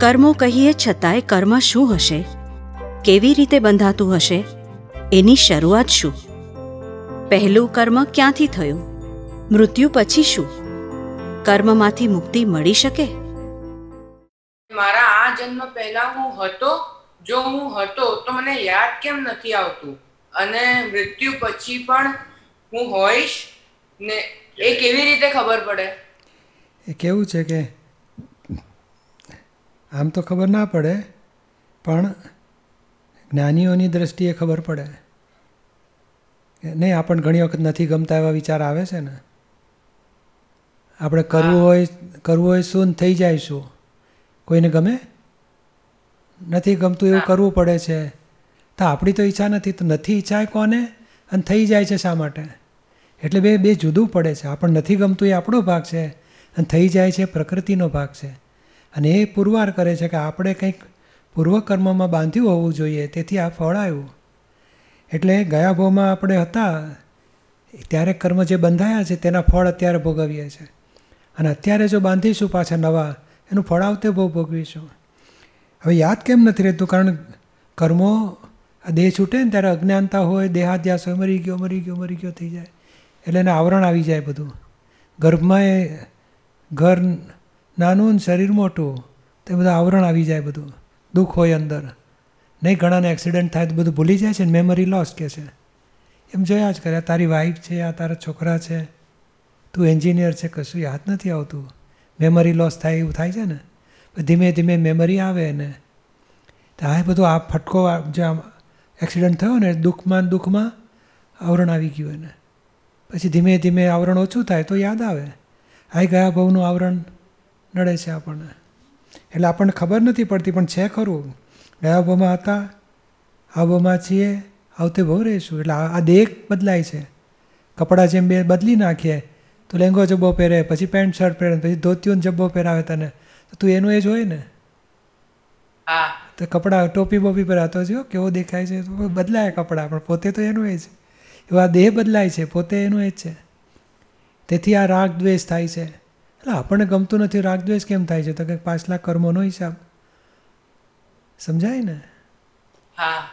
કર્મો કહીએ છતાંય કર્મ શું હશે? કેવી રીતે બંધાતું હશે? એની શરૂઆત શું? પહેલું કર્મ ક્યાંથી થયું? મૃત્યુ પછી શું? કર્મમાંથી મુક્તિ મળી શકે? મારા આ જન્મ પહેલા હું હતો? જો હું હતો તો મને યાદ કેમ નથી આવતું? અને મૃત્યુ પછી પણ હું હોઈશ? ને એ કેવી રીતે ખબર પડે? એ કેવું છે કે આમ તો ખબર ના પડે પણ જ્ઞાનીઓની દ્રષ્ટિએ ખબર પડે. નહીં આપણને ઘણી વખત નથી ગમતા એવા વિચાર આવે છે ને. આપણે કરવું હોય કરવું હોય શું થઈ જાય શું. કોઈને ગમે? નથી ગમતું એવું કરવું પડે છે. તો આપણી તો ઈચ્છા નથી તો નથી ઈચ્છા કોને? અને થઈ જાય છે શા માટે? એટલે બે બે જુદું પડે છે. આપણને નથી ગમતું એ આપણો ભાગ છે. અને થઈ જાય છે પ્રકૃતિનો ભાગ છે. અને એ પુરવાર કરે છે કે આપણે કંઈક પૂર્વકર્મમાં બાંધ્યું હોવું જોઈએ, તેથી આ ફળ આવ્યું. એટલે ગયા ભાવમાં આપણે હતા, ત્યારે કર્મ જે બંધાયા છે, તેના ફળ અત્યારે ભોગવીએ છીએ અને અત્યારે જો બાંધીશું પાછા નવા, એનું ફળ આવતે બહુ ભોગવીશું. હવે યાદ કેમ નથી રહેતું? કારણ કર્મો, આ દેહ છૂટે ને ત્યારે અજ્ઞાનતા હોય, દેહાધ્યાસ હોય, મરી ગયો મરી ગયો મરી ગયો થઈ જાય. એટલે એને આવરણ આવી જાય બધું. ગર્ભમાં એ ઘર નાનું ને શરીર મોટું, તે બધું આવરણ આવી જાય બધું. દુઃખ હોય અંદર. નહીં ઘણાને એક્સિડન્ટ થાય તો બધું ભૂલી જાય છે ને મેમરી લોસ કે છે. એમ જોયા જ કરે તારી વાઈફ છે, આ તારા છોકરા છે. તું એન્જિનિયર છે, કશું યાદ નથી આવતું. મેમરી લોસ થાય એવું થાય છે ને? ધીમે ધીમે મેમરી આવે ને. તો આ બધું આ ફટકો જે આમ એક્સિડન્ટ થયો ને, દુઃખમાં દુઃખમાં આવરણ આવી ગયું એને. પછી ધીમે ધીમે આવરણ ઓછું થાય તો યાદ આવે. આ ગયા ભાવનું આવરણ નડે છે આપણને. એટલે આપણને ખબર નથી પડતી પણ છે ખરું. ગયા ભાવમાં હતા આ ભાવમાં છીએ આવતે બહુ રહીશું. એટલે આ દેહ બદલાય છે. કપડાં જેમ બે બદલી નાખીએ તો લેંગો જબ્બો પહેરે પછી પેન્ટ શર્ટ પહેરે પછી ધોતીઓને જબ્બો પહેરાવે તને. તો તું એનું એ જ હોય ને? હા. તો કપડાં ટોપી બોપી પહેરાતો જો કેવો દેખાય છે. તો બદલાય કપડાં પણ પોતે તો એનું એ જ. એવા દેહ બદલાય છે પોતે એનું એ જ છે. તેથી આ રાગ દ્વેષ થાય છે. એટલે આપણને ગમતું નથી. રાગદ્વેષ કેમ થાય છે? તો કે પાછલા કર્મોનો હિસાબ. સમજાય ને? હા.